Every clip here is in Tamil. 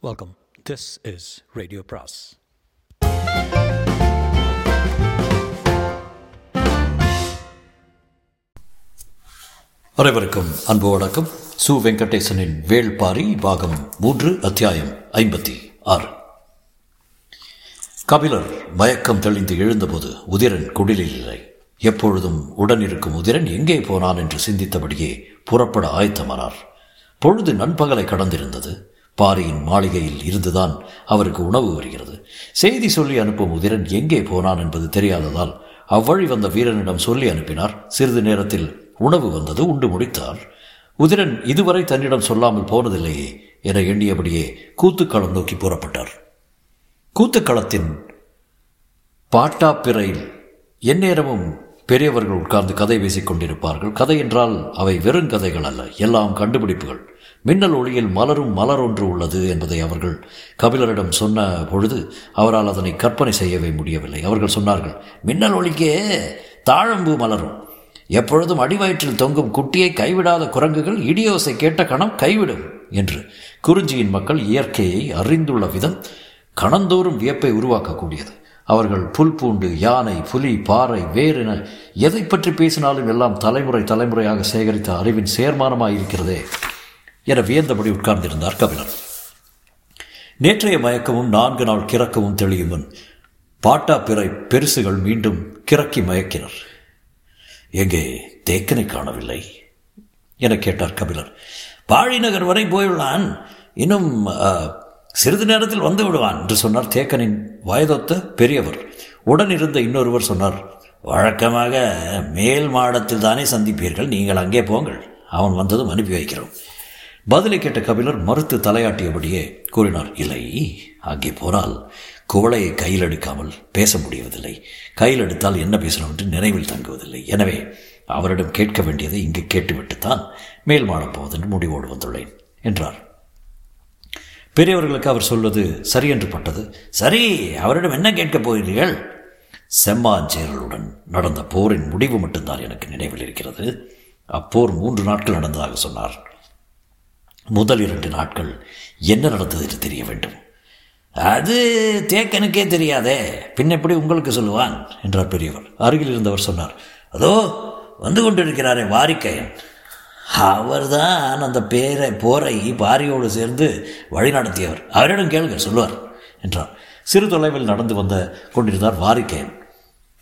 வெல்கம் திஸ் இஸ் ரேடியோ பிராஸ் அனைவருக்கும் அன்பு வணக்கம். சு வெங்கடேசனின் வேள்பாரி பாகம் மூன்று அத்தியாயம் ஐம்பத்தி ஆறு. கபிலர் மயக்கம் தெளிந்து எழுந்தபோது உதிரன் குடிலில் இல்லை. எப்பொழுதும் உடன் இருக்கும் உதிரன் எங்கே போனான் என்று சிந்தித்தபடியே புறப்பட ஆயத்தமானார். பொழுது நண்பகலை கடந்திருந்தது. பாரியின் மாளிகையில் இருந்துதான் அவருக்கு உணவு வருகிறது. செய்தி சொல்லி அனுப்பும் உதிரன் எங்கே போனான் என்பது தெரியாததால் அவ்வழி வந்த வீரனிடம் சொல்லி அனுப்பினார். சிறிது நேரத்தில் உணவு வந்தது உண்டு முடித்தார். உதிரன் இதுவரை தன்னிடம் சொல்லாமல் போனதில்லையே என எண்ணியபடியே கூத்துக்களம் நோக்கி புறப்பட்டார். கூத்துக்களத்தின் பாட்டாப்பிறையில் எந்நேரமும் பெரியவர்கள் உட்கார்ந்து கதை பேசிக் கொண்டிருப்பார்கள். கதை என்றால் அவை வெறும் கதைகள் அல்ல எல்லாம் கண்டுபிடிப்புகள். மின்னல் ஒளியில் மலரும் மலர் ஒன்று உள்ளது என்பதை அவர்கள் கபிலரிடம் சொன்ன பொழுது அவரால் அதனை கற்பனை செய்யவே முடியவில்லை. அவர்கள் சொன்னார்கள் மின்னல் ஒளிக்கே தாழம்பு மலரும். எப்பொழுதும் அடிவயிற்றில் தொங்கும் குட்டியை கைவிடாத குரங்குகள் இடியோசை கேட்ட கணம் கைவிடும் என்று குறிஞ்சியின் மக்கள் இயற்கையை அறிந்துள்ள விதம் கணந்தோறும் வியப்பை உருவாக்கக்கூடியது. அவர்கள் புல் பூண்டு யானை புலி பாறை வேறு என எதை பற்றி பேசினாலும் எல்லாம் தலைமுறை தலைமுறையாக சேகரித்த அறிவின் சேர்மானமாக இருக்கிறதே என வியந்தபடி உட்கார்ந்திருந்தார் கபிலர் நேற்றைய மயக்கமும் நான்கு நாள் கிறக்கவும் தெளியும் பாட்டா பிறை பெருசுகள் மீண்டும் கிறக்கி மயக்கினர். எங்கே தேக்கனை காணவில்லை? என கேட்டார் கபிலர் பாழிநகர் வரை போயுள்ளான் இன்னும் சிறிது நேரத்தில் வந்து விடுவான் என்று சொன்னார் தேக்கனின் வயதொத்த பெரியவர். உடன் இருந்த இன்னொருவர் சொன்னார் வழக்கமாக மேல் மாடத்தில் தானே சந்திப்பீர்கள். நீங்கள் அங்கே போங்கள். அவன் வந்ததும் அனுப்பி வைக்கிறோம். பதிலை கேட்ட கபிலர் மறுத்து தலையாட்டியபடியே கூறினார் இல்லை அங்கே போனால் குவளையை கையில் எடுக்காமல் பேச முடிவதில்லை. கையில் எடுத்தால் என்ன பேசணும் என்று நினைவில் தங்குவதில்லை. எனவே அவரிடம் கேட்க வேண்டியதை இங்கு கேட்டுவிட்டுத்தான் மேல் மாடம் போவதென்று முடிவோடு வந்துள்ளேன் என்றார். பெரியவர்களுக்கு அவர் சொல்வது சரி என்று பட்டது. சரி அவரிடம் என்ன கேட்கப் போகிறீர்கள்? செம்மாஞ்சேரலுடன் நடந்த போரின் முடிவு மட்டும்தான் எனக்கு நினைவில் இருக்கிறது. அப்போர் மூன்று நாட்கள் நடந்ததாக சொன்னார். முதல் இரண்டு நாட்கள் என்ன நடந்தது என்று தெரிய வேண்டும். அது தேக்கனுக்கே தெரியாதே. பின் எப்படி உங்களுக்கு சொல்லுவான்? என்றார் பெரியவர். அருகில் இருந்தவர் சொன்னார் அதோ வந்து கொண்டிருக்கிறாரே வாரிக்கையன். அவர்தான் அந்த பேரை போரை பாரியோடு சேர்ந்து வழி நடத்தியவர். அவரிடம் கேளுங்க சொல்லுவார் என்றார். சிறு தொலைவில் நடந்து வந்த கொண்டிருந்தார் வாரிக்கையன்.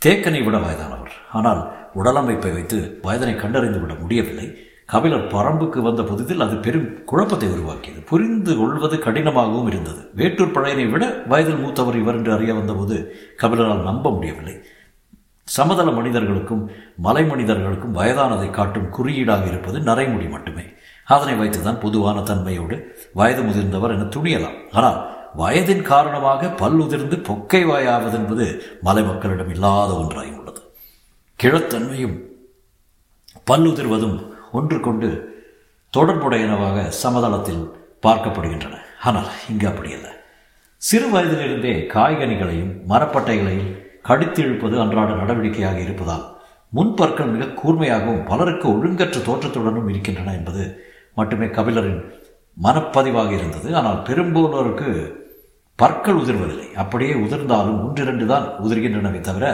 தேக்கனை விட வயதானவர். ஆனால் உடலமைப்பை வைத்து வயதனை கண்டறிந்து விட முடியவில்லை. கபிலர் பரம்புக்கு வந்த புதிதில் அது பெரும் குழப்பத்தை உருவாக்கியது. புரிந்து கொள்வது கடினமாகவும் இருந்தது. வேட்டூர் பழையனை விட வயதில் மூத்தவர் இவர் என்று அறிய வந்தபோது கபிலரால் நம்ப முடியவில்லை. சமதள மனிதர்களுக்கும் மலை மனிதர்களுக்கும் வயதானதை காட்டும் குறியீடாக இருப்பது நரைமுடி மட்டுமே. அதனை வைத்துதான் பொதுவான தன்மையோடு வயது முதிர்ந்தவர் என துணியலாம். ஆனால் வயதின் காரணமாக பல்லுதிர்ந்து பொக்கை வாயாவது என்பது மலை மக்களிடம் இல்லாத ஒன்றாகி உள்ளது. கிழத்தன்மையும் பல்லுதிர்வதும் ஒன்று கொண்டு தொடர்புடையனவாக சமதளத்தில் பார்க்கப்படுகின்றன. ஆனால் இங்கு அப்படியல்ல சிறு வயதிலிருந்தே காய்கனிகளையும் மரப்பட்டைகளையும் கடித்தெழுப்பது அன்றாட நடவடிக்கையாக இருப்பதால் முன்பற்கள் மிக கூர்மையாகவும் பலருக்கு ஒழுங்கற்ற தோற்றத்துடனும் இருக்கின்றன என்பது மட்டுமே கபிலரின் மனப்பதிவாக இருந்தது. ஆனால் பெரும்போலோருக்கு பற்கள் உதிர்வதில்லை. அப்படியே உதிர்ந்தாலும் ஒன்றிரண்டு தான் உதிர்கின்றனவே தவிர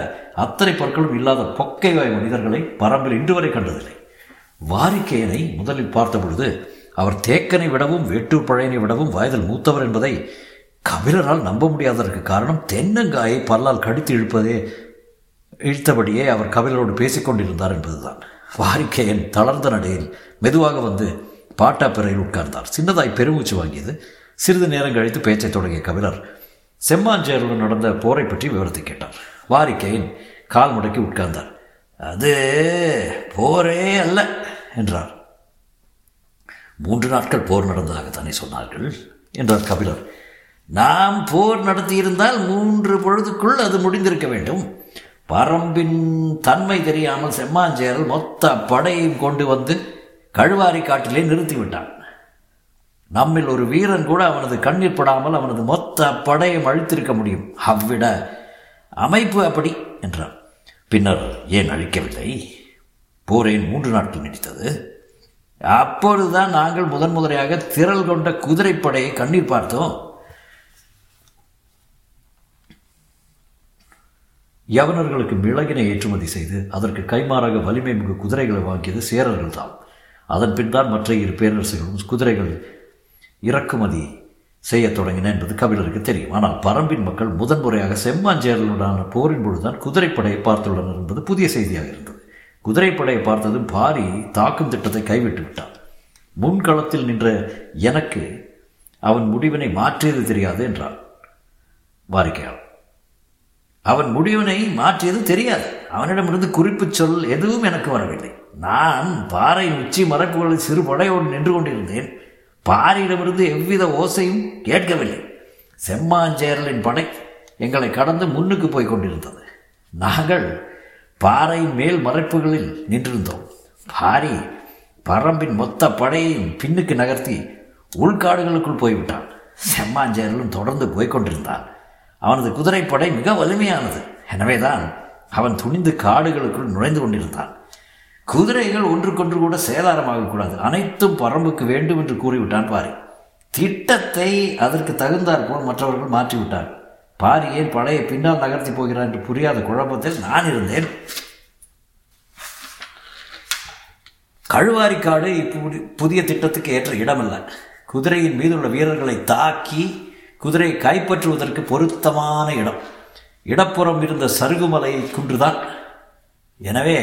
அத்தனை பற்களும் இல்லாத பொக்கை வாய் மனிதர்களை பரம்பில் இன்று வரை கண்டதில்லை. வாரிக்கையனை முதலில் பார்த்த பொழுது அவர் தேக்கனை விடவும் வேட்டூர் பழையனை விடவும் வயதில் மூத்தவர் என்பதை கபிலரால் நம்ப முடியாததற்கு காரணம் தென்னங்காயை பல்லால் கடித்து இழுப்பதே. இழுத்தபடியே அவர் கபிலரோடு பேசிக்கொண்டிருந்தார் என்பதுதான். வாரிக்கையன் தளர்ந்த நடையில் மெதுவாக வந்து பாட்டாப்பிறையில் உட்கார்ந்தார். சின்னதாய் பெருமூச்சு வாங்கியது. சிறிது நேரம் கழித்து பேச்சை தொடங்கிய கபிலர் செம்மாஞ்சேருடன் நடந்த போரை பற்றி விவரத்தை கேட்டார். வாரிக்கையன் கால் முடக்கி உட்கார்ந்தார். அது போரே அல்ல. என்றார். மூன்று நாட்கள் போர் நடந்ததாக தானே சொன்னார்கள் என்றார் கபிலர். நாம் போர் நடத்தியிருந்தால் மூன்று பொழுதுக்குள் அது முடிந்திருக்க வேண்டும். பரம்பின் தன்மை தெரியாமல் செம்மாஞ்சேரல் மொத்த படையையும் கொண்டு வந்து கழுவாரி காட்டிலே நிறுத்திவிட்டான். நம்மில் ஒரு வீரன் கூட அவனது கண்ணீர் படாமல் அவனது மொத்த படையை அழித்திருக்க முடியும். அவ்விட அமைப்பு அப்படி என்றார். பின்னர் ஏன் அழிக்கவில்லை? போரேன் மூன்று நாட்கள் நீடித்தது. அப்பொழுதுதான் நாங்கள் முதன் முதலையாக திரள் கொண்ட குதிரைப்படையை கண்ணீர் பார்த்தோம். யவனர்களுக்கு மிளகினை ஏற்றுமதி செய்து அதற்கு கைமாறாக வலிமை மிகு குதிரைகளை வாங்கியது சேரர்கள் தான் அதன் பின் தான் மற்ற இரு பேரரசுகளும் குதிரைகள் இறக்குமதி செய்ய தொடங்கின என்பது கபிலருக்கு தெரியும். ஆனால் பரம்பின் மக்கள் முதன்முறையாக செம்மாஞ்சேரலுடனான போரின் பொழுதுதான் குதிரைப்படையை பார்த்துள்ளனர் என்பது புதிய செய்தியாக இருந்தது. குதிரைப்படையை பார்த்ததும் பாரி தாக்கும் திட்டத்தை கைவிட்டு விட்டான். முன்களத்தில் நின்ற எனக்கு அவன் முடிவினை மாற்றியது தெரியாது என்றான் வாரிக்கையாளர் அவன் முடிவினை மாற்றியது தெரியாது. அவனிடமிருந்து குறிப்புச் சொல் எதுவும் எனக்கு வரவில்லை. நான் பாறை உச்சி மரக்குகளில் சிறு படையோடு நின்று கொண்டிருந்தேன். பாரியிடமிருந்து எவ்வித ஓசையும் கேட்கவில்லை. செம்மாஞ்சேரலின் படை எங்களை கடந்து முன்னுக்கு போய் கொண்டிருந்தது. நாங்கள் பாறை மேல் மறைப்புகளில் நின்றிருந்தோம். பாரி பரம்பின் மொத்த படையையும் பின்னுக்கு நகர்த்தி உள்காடுகளுக்குள் போய்விட்டான். செம்மாஞ்சேரலும் தொடர்ந்து போய்கொண்டிருந்தான் அவனது குதிரைப்படை மிக வலிமையானது. எனவேதான் அவன் துணிந்து காடுகளுக்குள் நுழைந்து கொண்டிருந்தான். குதிரைகள் ஒன்றுக்கொன்று கூட சேதாரமாகக்கூடாது அனைத்தும் பரம்புக்கு வேண்டும் என்று கூறிவிட்டான் பாரி. திட்டத்தை அதற்கு தகுந்தாற்போல் மற்றவர்கள் மாற்றிவிட்டார்கள். பாரி ஏன் படையை பின்னால் நகர்த்தி போகிறான் என்று புரியாத குழப்பத்தில் நான் இருந்தேன். கழுவாரிக்காடு இப்படி புதிய திட்டத்துக்கு ஏற்ற இடமல்ல. குதிரையின் மீதுள்ள வீரர்களை தாக்கி குதிரையை கைப்பற்றுவதற்கு பொருத்தமான இடம். இடப்புறம் இருந்த சருகுமலை குன்றுதான். எனவே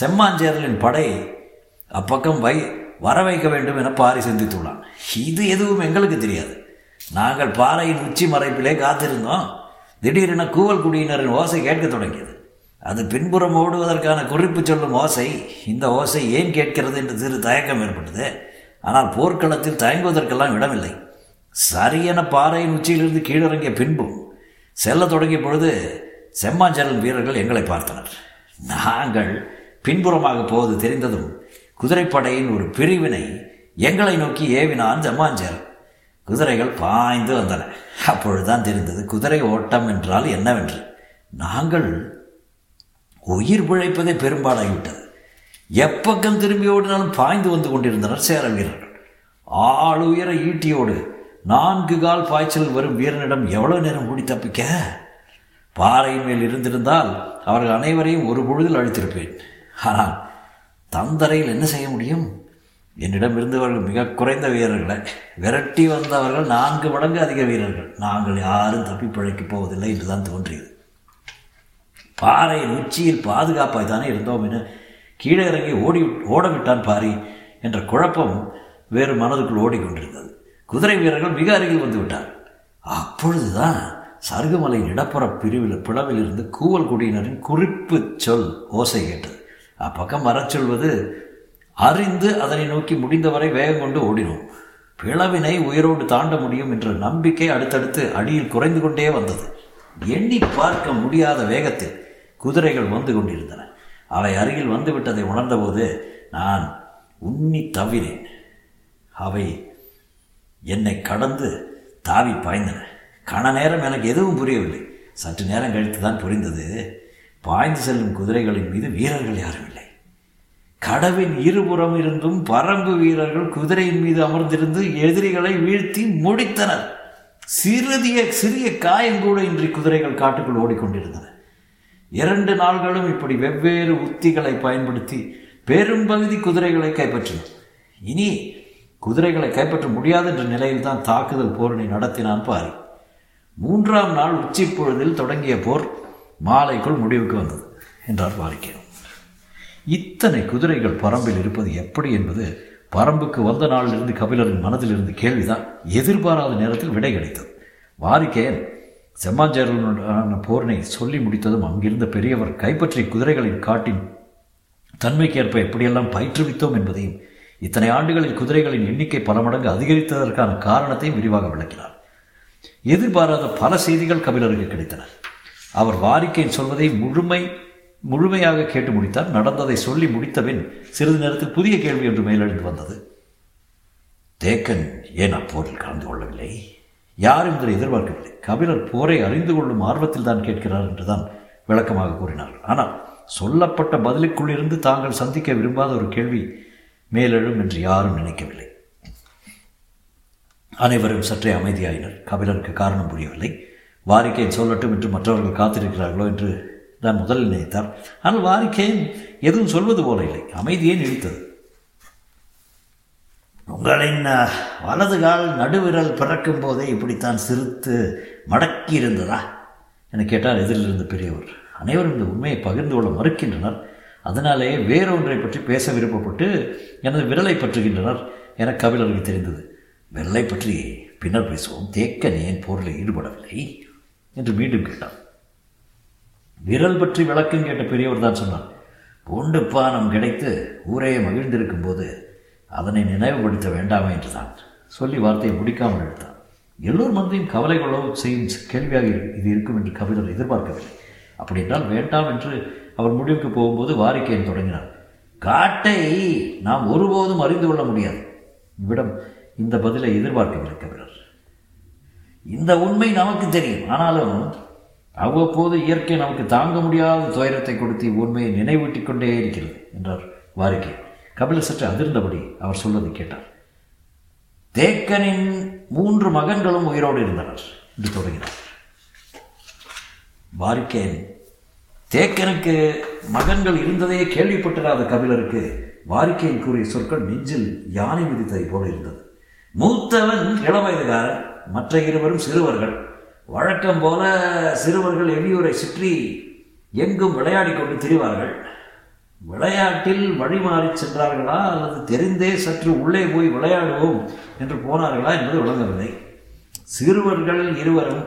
செம்மாஞ்சேரலின் படை அப்பக்கம் வை வர வைக்க வேண்டும் என பாரி சிந்தித்துள்ளான். இது எதுவும் எங்களுக்கு தெரியாது. நாங்கள் பாறையின் உச்சி மறைப்பிலே காத்திருந்தோம். திடீரென கூவல் குடியினரின் ஓசை கேட்க தொடங்கியது. அது பின்புறம் ஓடுவதற்கான குறிப்பு சொல்லும் ஓசை இந்த ஓசை ஏன் கேட்கிறது என்று சிறு தயக்கம் ஏற்பட்டது. ஆனால் போர்க்களத்தில் தயங்குவதற்கெல்லாம் இடமில்லை. சரியென பாறையின் உச்சியிலிருந்து கீழிறங்கிய பின்பும் செல்ல தொடங்கிய பொழுது செம்மாஞ்சலன் வீரர்கள் எங்களை பார்த்தனர். நாங்கள் பின்புறமாக போவது தெரிந்ததும் குதிரைப்படையின் ஒரு பிரிவினை எங்களை நோக்கி ஏவினான் செம்மாஞ்சேரன் குதிரைகள் பாய்ந்து வந்தன. அப்பொழுதுதான் தெரிந்தது குதிரை ஓட்டம் என்றால் என்னவென்று. நாங்கள் உயிர் பிழைப்பதே பெரும்பாலாகிவிட்டது. எப்பக்கம் திரும்பி ஓடினாலும் பாய்ந்து வந்து கொண்டிருந்தனர் சேர வீரர்கள். ஆள் உயர ஈட்டியோடு நான்கு கால் பாய்ச்சல் வரும் வீரனிடம் எவ்வளவு நேரம் ஓடி தப்பிக்க? பாறையின் மேல் இருந்திருந்தால் அவர்கள் அனைவரையும் ஒரு பொழுதில் அழித்திருப்பேன். ஆனால் தந்தரையில் என்ன செய்ய முடியும்? என்னிடம் இருந்தவர்கள் மிக குறைந்த வீரர்களை விரட்டி வந்தவர்கள் நான்கு மடங்கு அதிக வீரர்கள். நாங்கள் யாரும் தப்பி பிழைக்கப் போவதில்லை என்றுதான் தோன்றியது. பாறையின் உச்சியில் பாதுகாப்பாய் தானே இருந்தோம் என கீழே இறங்கி ஓடி ஓடவிட்டான் பாரி என்ற குழப்பம் வேறு மனதுக்குள் ஓடிக்கொண்டிருந்தது. குதிரை வீரர்கள் மிக அருகில் வந்து விட்டார். அப்பொழுதுதான் சருகுமலையின் இடப்புற பிரிவில் பிளவில் இருந்து கூவல் குடியினரின் குறிப்பு சொல் ஓசை கேட்டது. அப்பக்கம் வரச் சொல்வது அறிந்து அதனை நோக்கி முடிந்தவரை வேகம் கொண்டு ஓடினோம். பிளவினை உயிரோடு தாண்ட முடியும் என்ற நம்பிக்கை அடுத்தடுத்து அடியில் குறைந்து கொண்டே வந்தது. எண்ணி பார்க்க முடியாத வேகத்தில் குதிரைகள் வந்து கொண்டிருந்தன. அவை அருகில் வந்துவிட்டதை உணர்ந்தபோது நான் உண்ணி தவிரேன் அவை என்னை கடந்து தாவி பாய்ந்தன. கண நேரம் எனக்கு எதுவும் புரியவில்லை. சற்று நேரம் கழித்து தான் புரிந்தது. பாய்ந்து செல்லும் குதிரைகளின் மீது வீரர்கள் யாரும் இல்லை. கடவின் இருபுறம் இருந்தும் பரம்பு வீரர்கள் குதிரையின் மீது அமர்ந்திருந்து எதிரிகளை வீழ்த்தி முடித்தனர். சிறிய சிறிய காயம் கூட இன்றி குதிரைகள் காட்டுக்குள் ஓடிக்கொண்டிருந்தன. இரண்டு நாள்களும் இப்படி வெவ்வேறு உத்திகளை பயன்படுத்தி பெரும்பகுதி குதிரைகளை கைப்பற்றின. இனி குதிரைகளை கைப்பற்ற முடியாது என்ற நிலையில் தான் தாக்குதல் போரினை நடத்தினான் பாரி. மூன்றாம் நாள் உச்சிப்பொழுதில் தொடங்கிய போர் மாலைக்குள் முடிவுக்கு வந்தது என்றார் பாரிக்கிறோம் இத்தனை குதிரைகள் பரம்பில் இருப்பது எப்படி என்பது பரம்புக்கு வந்த நாளிலிருந்து கபிலரின் மனதில் இருந்து கேள்விதான். எதிர்பாராத நேரத்தில் விடை கிடைத்தது. வாரிக்கேன் செம்மாஞ்சேரலுடனான போரினை சொல்லி முடித்ததும் அங்கிருந்த பெரியவர் கைப்பற்றிய குதிரைகளின் காட்டின் தன்மைக்கேற்ப எப்படியெல்லாம் பயிற்றுவித்தோம் என்பதையும் இத்தனை ஆண்டுகளில் குதிரைகளின் எண்ணிக்கை பல மடங்கு அதிகரித்ததற்கான காரணத்தையும் விரிவாக விளக்கினார். எதிர்பாராத பல செய்திகள் கபிலருக்கு கிடைத்தன. அவர் வாரிக்கையின் சொல்வதை முழுமை முழுமையாக கேட்டு முடித்தார் நடந்ததை சொல்லி முடித்தபின் சிறிது நேரத்தில் புதிய கேள்வி என்று மேலெழுந்து வந்தது. தேக்கன் ஏன் அப்போரில் கலந்து கொள்ளவில்லை? யாரும் இதில் எதிர்பார்க்கவில்லை. கபிலர் போரை அறிந்து கொள்ளும் ஆர்வத்தில் தான் கேட்கிறார் என்றுதான் விளக்கமாக கூறினார் ஆனால் சொல்லப்பட்ட பதிலுக்குள்ளிருந்து தாங்கள் சந்திக்க விரும்பாத ஒரு கேள்வி மேலெழும் என்று யாரும் நினைக்கவில்லை. அனைவரும் சற்றே அமைதியாயினர். கபிலருக்கு காரணம் புரியவில்லை. வாரிக்கை சொல்லட்டும் என்று மற்றவர்கள் காத்திருக்கிறார்களோ என்று தான் முதலில் நினைத்தார். ஆனால் வாரிக்கேன் எதுவும் சொல்வது போல இல்லை. அமைதியே நீடித்தது உங்களின் வலது கால் நடுவிரல் பிறக்கும் போதே இப்படித்தான் சிரித்து மடக்கி இருந்ததா என கேட்டார் எதிரில் இருந்த பெரியவர். அனைவரும் இந்த உண்மையை பகிர்ந்து கொள்ள மறுக்கின்றனர். அதனாலே வேறொன்றை பற்றி பேச விருப்பப்பட்டு எனது விரலை பற்றுகின்றனர் என கபிலருக்கு தெரிந்தது. விரலை பற்றி பின்னர் பேசுவோம். தேக்கன் ஏன் போரில் ஈடுபடவில்லை என்று மீண்டும் கேட்டான் விரல் பற்றி விளக்கம் கேட்ட பெரியவர் தான் சொன்னார் பூண்டு பானம் கிடைத்து ஊரே மகிழ்ந்திருக்கும் போது அதனை நினைவுபடுத்த வேண்டாமே என்றுதான் சொல்லி வார்த்தையை முடிக்காமல் எடுத்தான். எல்லோர் மனதையும் கவலை கொள்ளவும் செய்யும் கேள்வியாக இது இருக்கும் என்று கவிதர் எதிர்பார்க்கவில்லை. அப்படி என்றால் வேண்டாம் என்று அவர் முடிவுக்கு போகும்போது வாரிக்கையன் தொடங்கினார். காட்டை நாம் ஒருபோதும் அறிந்து கொள்ள முடியாது இவ்விடம் இந்த பதிலை எதிர்பார்க்கவில்லை கபிலர் இந்த உண்மை நமக்கு தெரியும். ஆனாலும் அவ்வப்போது இயற்கை நமக்கு தாங்க முடியாத துயரத்தை கொடுத்து உண்மையை நினைவூட்டிக் கொண்டே இருக்கிறது என்றார் வாரிக்கை கபிலர் சற்று அதிர்ந்தபடி அவர் சொல்வதை கேட்டார். தேக்கனின் மூன்று மகன்களும் உயிரோடு இருந்தனர் என்று தொடங்கினார். வாரிக்கேன் தேக்கனுக்கு மகன்கள் இருந்ததே கேள்விப்பட்டிராத கபிலருக்கு வாரிக்கையில் கூறிய சொற்கள் நெஞ்சில் யானை மிதித்ததை போல இருந்தது. மூத்தவன் இளவயதுகாரன் மற்ற இருவரும் சிறுவர்கள். வழக்கம் போல சிறுவர்கள் எளியூரை சுற்றி எங்கும் விளையாடி கொண்டு திரிவார்கள். விளையாட்டில் வழிமாறி சென்றார்களா அல்லது தெரிந்தே சற்று உள்ளே போய் விளையாடுவோம் என்று போனார்களா என்பது விளங்கவில்லை. சிறுவர்கள் இருவரும்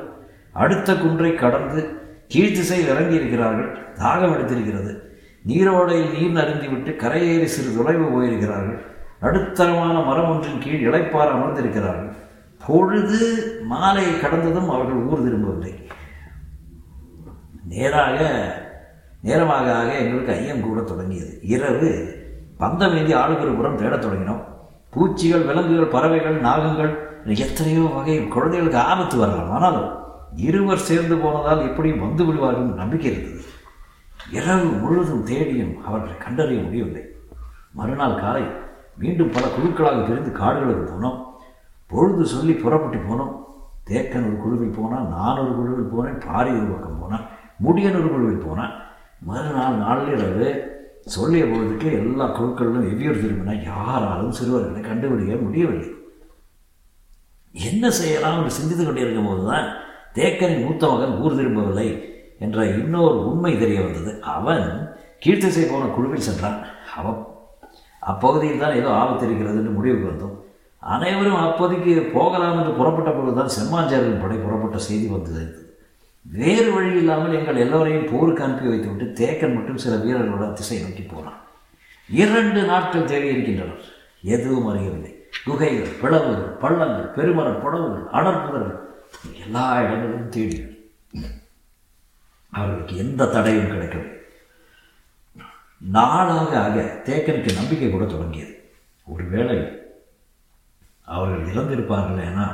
அடுத்த குன்றை கடந்து கீழ்த்திசையில் இறங்கியிருக்கிறார்கள். தாகம் எடுத்திருக்கிறது. நீரோடையில் நீர் அருந்திவிட்டு கரையேறி சிறு தொலைவு போயிருக்கிறார்கள். நடுத்தரமான மரம் ஒன்றின் கீழ் இழைப்பார் அமர்ந்திருக்கிறார்கள். பொழுது மாலை கடந்ததும் அவர்கள் ஊர் திரும்பவில்லை. நேராக நேரமாக ஆக எங்களுக்கு ஐயம் கூட தொடங்கியது. இரவு பந்தமேந்தி ஆளுகிற புறம் தேடத் தொடங்கினோம். பூச்சிகள் விலங்குகள் பறவைகள் நாகங்கள் எத்தனையோ வகை குழந்தைகளுக்கு ஆபத்து வரலாம். ஆனாலும் இருவர் சேர்ந்து போனதால் எப்படியும் வந்து விடுவார்கள் நம்பிக்கை இருந்தது. இரவு முழுவதும் தேடியும் அவர்களை கண்டறிய முடியவில்லை. மறுநாள் காலை மீண்டும் பல குழுக்களாக பிரிந்து காடுகளுக்கு போனோம். பொழுது சொல்லி புறப்பட்டு போனோம். தேக்கன் ஒரு குழுவில் போனான் நான் ஒரு குழுவில் போனேன் பாரி ஒரு பக்கம் போனான் முடியன் ஒரு குழுவில் போனான். மறுநாள் நாளிரவு சொல்லிய பொழுதுக்கு எல்லா குழுக்களிலும் எவ்வியூர் திரும்பினா யாராலும் சிறுவர்களை கண்டுபிடிக்க முடியவில்லை. என்ன செய்யலாம் என்று சிந்தித்து கொண்டிருக்கும் போதுதான் தேக்கனின் மூத்த மகன் ஊர் திரும்பவில்லை என்ற இன்னொரு உண்மை தெரிய வந்தது. அவன் கீழ்த்திசை போன குழுவில் சென்றான். அவன் அப்பகுதியில் தான் ஏதோ ஆபத்து இருக்கிறது என்று முடிவுக்கு வந்தோம். அனைவரும் அப்போதைக்கு போகலாம் என்று புறப்பட்ட பொழுதுதான் செம்மாஞ்சாரின் படை புறப்பட்ட செய்தி வந்தது. வேறு வழி இல்லாமல் எங்கள் எல்லோரையும் போருக்கு அனுப்பி வைத்துவிட்டு தேக்கன் மட்டும் சில வீரர்களோட திசை நோக்கி போனான். இரண்டு நாட்கள் தேடி இருக்கின்றனர். எதுவும் அறியவில்லை. குகைகள் பிளவுகள் பள்ளங்கள் பெருமர புடவுகள் அடர்புதர்கள் எல்லா இடங்களிலும் தேடினர். அவர்களுக்கு எந்த தடையும் கிடைக்கவில்லை. நாளாக ஆக தேக்கனுக்கு நம்பிக்கை கூட தொடங்கியது. ஒருவேளை அவர்கள் இறந்திருப்பார்கள் ஏன்னா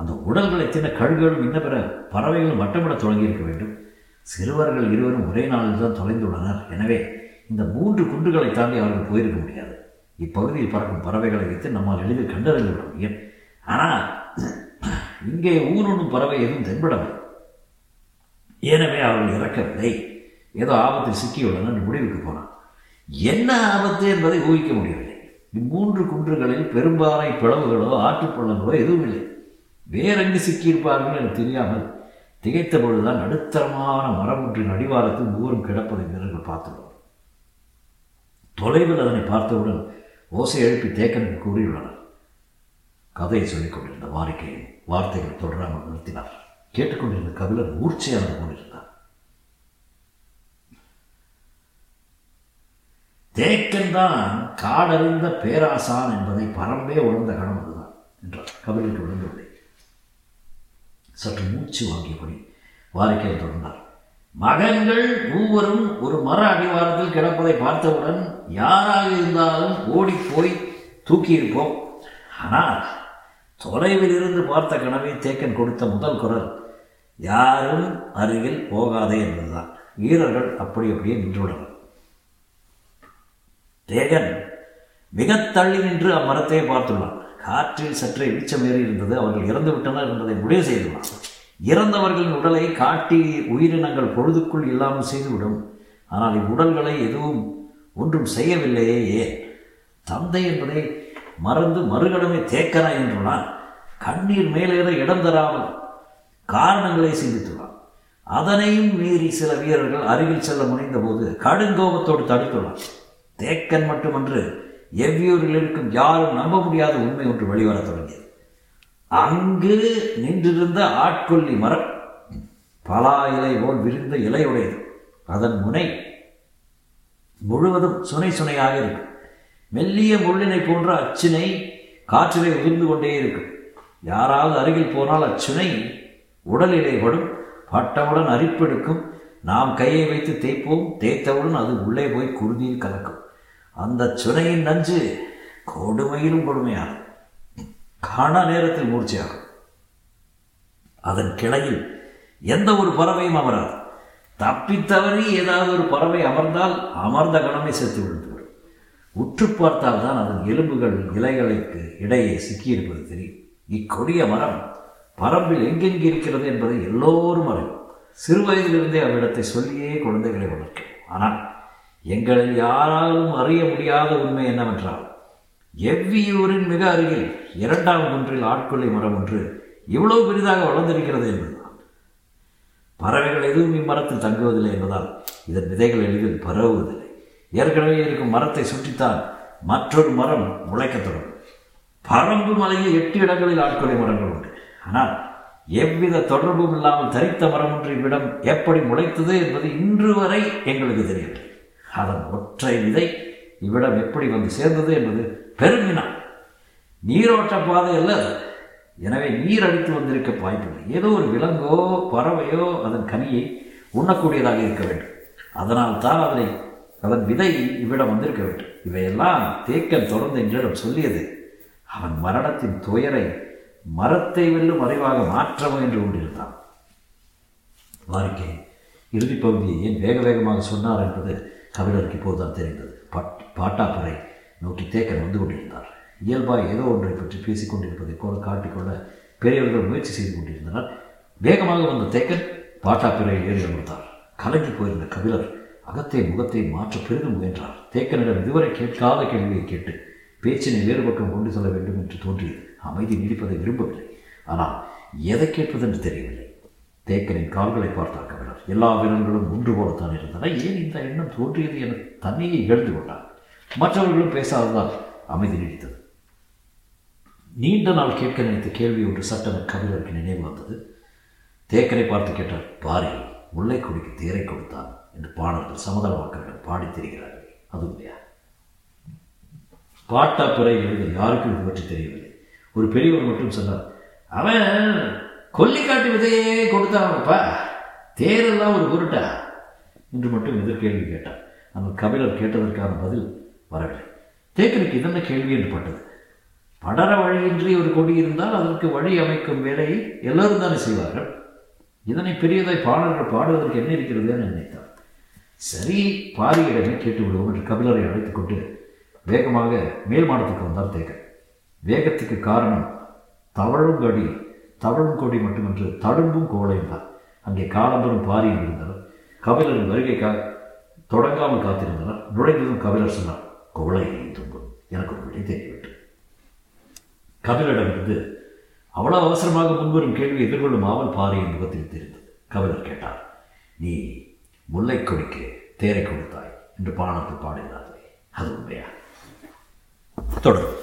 அந்த உடல்களை சின்ன கழுகுகளும் இன்ன பிற பறவைகளும் வட்டமிட தொடங்கியிருக்க வேண்டும். சிறுவர்கள் இருவரும் ஒரே நாளில் தான் தொலைந்துள்ளனர். எனவே இந்த மூன்று குன்றுகளை தாண்டி அவர்கள் போயிருக்க முடியாது. இப்பகுதியில் பறக்கும் பறவைகளை வைத்து நம்மால் எளிதில் கண்டறிந்து விட முடியும். ஆனால் இங்கே ஊருண்ணும் பறவை எதுவும் தென்படவில்லை. எனவே அவர்கள் இறக்கவில்லை. ஏதோ ஆபத்தில் சிக்கியுள்ளனர் முடிவுக்கு போனான் என்ன ஆபத்து என்பதை ஊகிக்க முடியவில்லை. இம்மூன்று குன்றுகளில் பெரும்பாறை பிளவுகளோ ஆற்றுப்பள்ளங்களோ எதுவும் இல்லை. வேறெங்கு சிக்கியிருப்பார்கள் என தெரியாமல் திகைத்த பொழுதுதான் நடுத்தரமான மரம் ஒன்றின் அடிவாரத்தில் ஊரும் கிடப்பதை வீரர்கள் பார்த்துள்ளனர். தொலைவில் அதனை பார்த்தவுடன் ஓசை எழுப்பி தேக்கனுக்கு கூறியுள்ளனர். கதையை சொல்லிக் கொண்டிருந்த வாரிக்கையை வார்த்தைகள் தொடராமல் நிறுத்தினார். கேட்டுக்கொண்டிருந்த கபிலர் மூர்ச்சையாக கொண்டிருந்தார் தேக்கன் தான் காடறிந்த பேராசான் என்பதை பரம்பே உணர்ந்த கணம் அதுதான் என்றார். கபிலுக்கு விழுந்தவில்லை சற்று மூச்சு வாங்கியபடி வாரிக்கையில் தொடர்ந்தார். மகன்கள் மூவரும் ஒரு மர அடிவாரத்தில் கிடப்பதை பார்த்தவுடன் யாராக இருந்தாலும் ஓடிப்போய் தூக்கியிருப்போம். ஆனால் தொலைவில் இருந்து பார்த்த கனவை தேக்கன் கொடுத்த முதல் குரல் யாரும் அருகில் போகாதே என்பதுதான். வீரர்கள் அப்படி அப்படியே நின்றுள்ளனர் தேகன். மிக தள்ளி நின்று அம்மரத்தை பார்த்துள்ளான். காற்றில் சற்றே வெளிச்சம் ஏறி இருந்தது. அவர்கள் இறந்து விட்டனர் என்பதை முடிவு செய்துள்ளான். இறந்தவர்களின் உடலை காட்டி உயிரினங்கள் பொழுதுக்குள் இல்லாமல் செய்துவிடும். ஆனால் இவ்வுடல்களை எதுவும் ஒன்றும் செய்யவில்லையே. ஏன்? தந்தை என்பதை மறந்து மறுகடமை தேக்கனா என்றுள்ளான். கண்ணீர் மேலேற இடம் தராமல் காரணங்களை சிந்தித்துள்ளான். அதனையும் மீறி சில வீரர்கள் அருகில் செல்ல முனைந்தபோது கடுங்கோபத்தோடு தடுத்துள்ளான். தேக்கன் மட்டுமன்று எவ்வியூரில் இருக்கும் யாரும் நம்ப முடியாத உண்மை ஒன்று வெளிவரத் தொடங்கியது. அங்கு நின்றிருந்த ஆட்கொல்லி மரம் பலா இலை போல் விரிந்த இலையுடையது. அதன் முனை முழுவதும் சுனை சுனையாக இருக்கும். மெல்லிய முள்ளினை போன்ற அச்சினை காற்றிலே உதிர்ந்து கொண்டே இருக்கும். யாராவது அருகில் போனால் அச்சுனை உடலிலே படும். பட்டவுடன் அரிப்பெடுக்கும். நாம் கையை வைத்து தேய்ப்போம். தேய்த்தவுடன் அது உள்ளே போய் குருதியில் கலக்கும். அந்த சுனையின் நஞ்சு கொடுமையிலும் கொடுமையாகும். காண நேரத்தில் மூர்ச்சையாகும். அதன் கிளையில் எந்த ஒரு பறவையும் அமராது. தப்பித்தவறி ஏதாவது ஒரு பறவை அமர்ந்தால் அமர்ந்த கணமே செத்து விழுந்துவிடும் உற்று பார்த்தால் தான் அதன் எலும்புகள் இலைகளுக்கு இடையே சிக்கியிருப்பது தெரியும். இக்கொடிய மரம் பரம்பில் எங்கெங்கு இருக்கிறது என்பதை எல்லோரும் அறிவோம். சிறு வயதிலிருந்தே அவ்விடத்தை சொல்லியே குழந்தைகளை வளர்க்கும் ஆனால் எங்களில் யாராலும் அறிய முடியாத உண்மை என்னவென்றால் எவ்வியூரின் மிக அருகில் இரண்டாம் ஒன்றில் ஆட்கொள்ளை மரம் ஒன்று இவ்வளவு பெரிதாக வளர்ந்திருக்கிறது என்பதுதான். பறவைகள் எதுவும் இம்மரத்தில் தங்குவதில்லை என்பதால் இதன் விதைகள் எளிதில் பரவுவதில்லை. ஏற்கனவே இருக்கும் மரத்தை சுற்றித்தான் மற்றொரு மரம் முளைக்கத் தொடங்கும். பரம்பு மலையில் எட்டு இடங்களில் ஆட்கொலை மரங்கள் உண்டு. ஆனால் எவ்வித தொடர்பும் இல்லாமல் தரித்த மரம் ஒன்று இவ்விடம் எப்படி முளைத்தது என்பது இன்று வரை எங்களுக்கு தெரியவில்லை. அதன் ஒற்றை விதை இவ்விடம் எப்படி வந்து சேர்ந்தது என்பது பெருமினம் நீரோட்ட பாதை அல்ல எனவே நீர் அடித்து வந்திருக்க வாய்ப்பில்லை. ஏதோ ஒரு விலங்கோ பறவையோ அதன் கனியை உண்ணக்கூடியதாக இருக்க வேண்டும். அதனால் தான் அதனை அதன் விதை இவ்விடம் வந்திருக்க வேண்டும். இவையெல்லாம் தேக்கன் தொடர்ந்து என்றிடம் சொல்லியது. அவன் மரணத்தின் துயரை மரத்தை வெல்லும் அறிவாக மாற்ற முயன்று கொண்டிருந்தான் வாரிக்கை இறுதிப் பகுதியை ஏன் வேக வேகமாக சொன்னார் என்பது கபிலருக்கு இப்போதுதான் தெரிந்தது. பட் பாட்டாப்புரை நோக்கி தேக்கன் வந்து கொண்டிருந்தார். இயல்பாக ஏதோ ஒன்றை பற்றி பேசிக் கொண்டிருப்பதை போல காட்டிக்கொள்ள பெரியவர்கள் முயற்சி செய்து கொண்டிருந்தனர். வேகமாக வந்த தேக்கன் பாட்டாப்பிறையில் ஏறி அமர்ந்தார். கலங்கி போயிருந்த கபிலர் அகத்தை முகத்தை மாற்ற பெரிதும் முயன்றார். தேக்கனிடம் இதுவரை கேட்காத கேள்வியை கேட்டு பேச்சினை வேறுபக்கம் கொண்டு செல்ல வேண்டும் என்று தோன்றியது. அமைதி நீடிப்பதை விரும்பவில்லை. ஆனால் எதை கேட்பதென்று தெரியவில்லை. தேக்கனின் கால்களை பார்த்தார் எல்லா வீரர்களும் ஒன்று போலத்தான் இருந்தன. ஏன் இந்த எண்ணம் தோன்றியது என தன்னையே இகழ்ந்து கொண்டார் மற்றவர்களும் பேசாததால் அமைதி நீடித்தது. நீண்ட நாள் கேட்க நினைத்த கேள்வி ஒன்று சட்டன கபிலருக்கு நினைவு வந்தது. தேக்கனை பார்த்து கேட்டார் பாரி முல்லைக்கொடிக்கு தேரை கொடுத்தான் என்று பாடல்கள் சமதள வாக்கர்கள் பாடித் தெரிகிறார்கள். அது இல்லையா பாட்டா பிறை எழுத யாருக்கும் இது பற்றி தெரியவில்லை. ஒரு பெரியவர் மட்டும் சொன்னார் அவன் கொல்லிக்காட்டு விதையே கொடுத்தான்ப்பா தேரெல்லாம் ஒரு பொருட்டா என்று மட்டும் எதிர்கேள்வி கேட்டார். அந்த கபிலர் கேட்டதற்கான பதில் வரவில்லை. தேக்கனுக்கு இதென்ன கேள்வி என்று பட்டது? படர வழியின்றி ஒரு கொடி இருந்தால் அதற்கு வழி அமைக்கும் வேலையை எல்லோரும் தானே செய்வார்கள். இதனை பெரியதாய் பாடல்கள் பாடுவதற்கு என்ன இருக்கிறது என நினைத்தார். சரி பாரியிடமே கேட்டு விடுவோம் என்று கபிலரை அழைத்துக் கொண்டு வேகமாக மேல் மாடத்துக்கு வந்தார் தேக்கன். வேகத்துக்கு காரணம் தவழும் கொடி தவழும் கொடி மட்டுமன்று தடும்பும் கோடையும் தான் அங்கே காலம்பரும் பாரி இருந்தனர் கபிலரின் வருகைக்காக தொடங்காமல் காத்திருந்தனர் நுழைந்ததும் கபிலர் சொன்னார் கோளை துன்பம் எனக்கு ஒரு விடை தெரிவிட்டு கபிலரிடமிருந்து அவ்வளவு அவசரமாக முன்வரும் கேள்வி எதிர்கொள்ளும் ஆவல் பாரியின் முகத்தில் தெரிந்தது. கபிலர் கேட்டார் நீ முல்லை கொடிக்க தேரை கொடுத்தாய் என்று பாடத்தில் பாடுகிறார்களே அது உண்மையா? தொடரும்.